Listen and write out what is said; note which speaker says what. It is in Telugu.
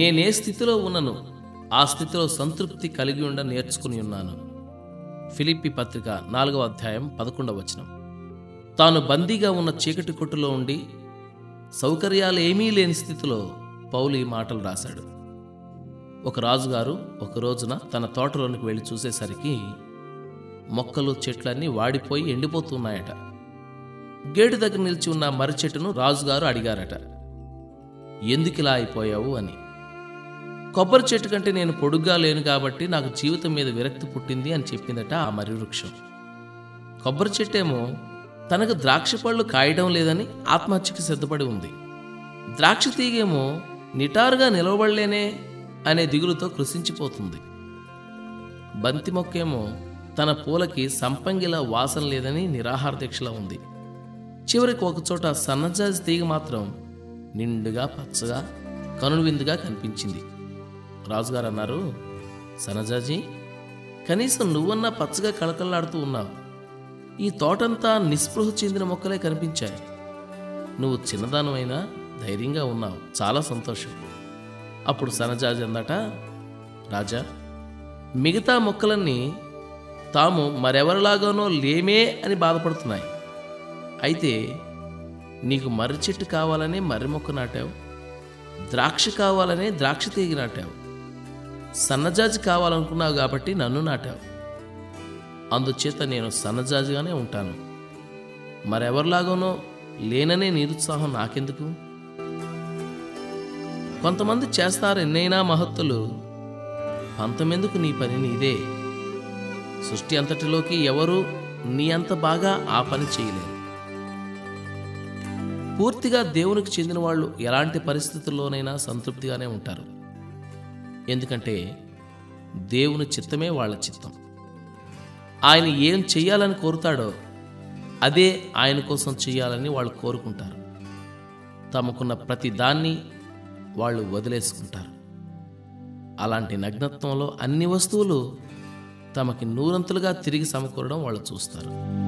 Speaker 1: నేనే స్థితిలో ఉన్నను ఆ స్థితిలో సంతృప్తి కలిగి ఉండ నేర్చుకుని ఉన్నాను. ఫిలిప్పి పత్రిక నాలుగవ అధ్యాయం పదకొండవ వచనం. తాను బందీగా ఉన్న చీకటి కొట్టులో ఉండి సౌకర్యాలు ఏమీ లేని స్థితిలో పౌలు ఈ మాటలు రాశాడు. ఒక రాజుగారు ఒక రోజున తన తోటలోనికి వెళ్ళి చూసేసరికి మొక్కలు చెట్లన్నీ వాడిపోయి ఎండిపోతున్నాయట. గేటు దగ్గర నిలిచి ఉన్న మర్రి చెట్టును రాజుగారు అడిగారట. ఎందుకిలా అయిపోయావు? అని. కొబ్బరి చెట్టు కంటే నేను పొడుగ్గా లేను కాబట్టి నాకు జీవితం మీద విరక్తి పుట్టింది అని చెప్పిందట ఆ మర్రి వృక్షం కొబ్బరి చెట్టేమో తనకు ద్రాక్ష పళ్ళు కాయడం లేదని ఆత్మహత్యకి సిద్ధపడి ఉంది. ద్రాక్ష తీగేమో నిటారుగా నిలవబడలేనే అనే దిగులుతో కృషించిపోతుంది బంతి మొక్కేమో తన పూలకి సంపంగిలా వాసన లేదని నిరాహార దీక్షలా ఉంది. చివరికి ఒకచోట సన్నజాజి తీగ మాత్రం నిండుగా పచ్చగా కనువిందుగా కనిపించింది. రాజుగారు అన్నారు సన్నజాజి కనీసం నువ్వన్నా పచ్చగా కళకళలాడుతూ ఉన్నావు. ఈ తోటంతా నిస్పృహ చెందిన మొక్కలే కనిపించాయి. నువ్వు చిన్నదానమైనా ధైర్యంగా ఉన్నావు. చాలా సంతోషం. అప్పుడు సనజాజి అందట రాజా మిగతా మొక్కలన్నీ తాము మరెవరిలాగానో లేమే అని బాధపడుతున్నాయి. అయితే నీకు మర్రి చెట్టు కావాలనే మర్రి మొక్క నాటావు. ద్రాక్ష కావాలనే ద్రాక్ష తీగ నాటావు. సన్నజాజి కావాలనుకున్నావు కాబట్టి నన్ను నాటావు. అందుచేత నేను సన్నజాజిగానే ఉంటాను. మరెవరిలాగానో లేననే నిరుత్సాహం నాకెందుకు? కొంతమంది చేస్తారు ఎన్నైనా మహత్తులు. పంతమెందుకు నీ పని నీదే? సృష్టి అంతటిలోకి ఎవరు నీ అంత బాగా ఆ పని చేయలేరు. పూర్తిగా దేవునికి చెందిన వాళ్ళు ఎలాంటి పరిస్థితుల్లోనైనా సంతృప్తిగానే ఉంటారు. ఎందుకంటే దేవుని చిత్తమే వాళ్ళ చిత్తం. ఆయన ఏం చెయ్యాలని కోరుతాడో అదే ఆయన కోసం చేయాలని వాళ్ళు కోరుకుంటారు. తమకున్న ప్రతి దాన్ని వాళ్ళు వదిలేసుకుంటారు. అలాంటి నగ్నత్వంలో అన్ని వస్తువులు తమకి నూరంతులుగా తిరిగి సమకూరడం వాళ్ళు చూస్తారు.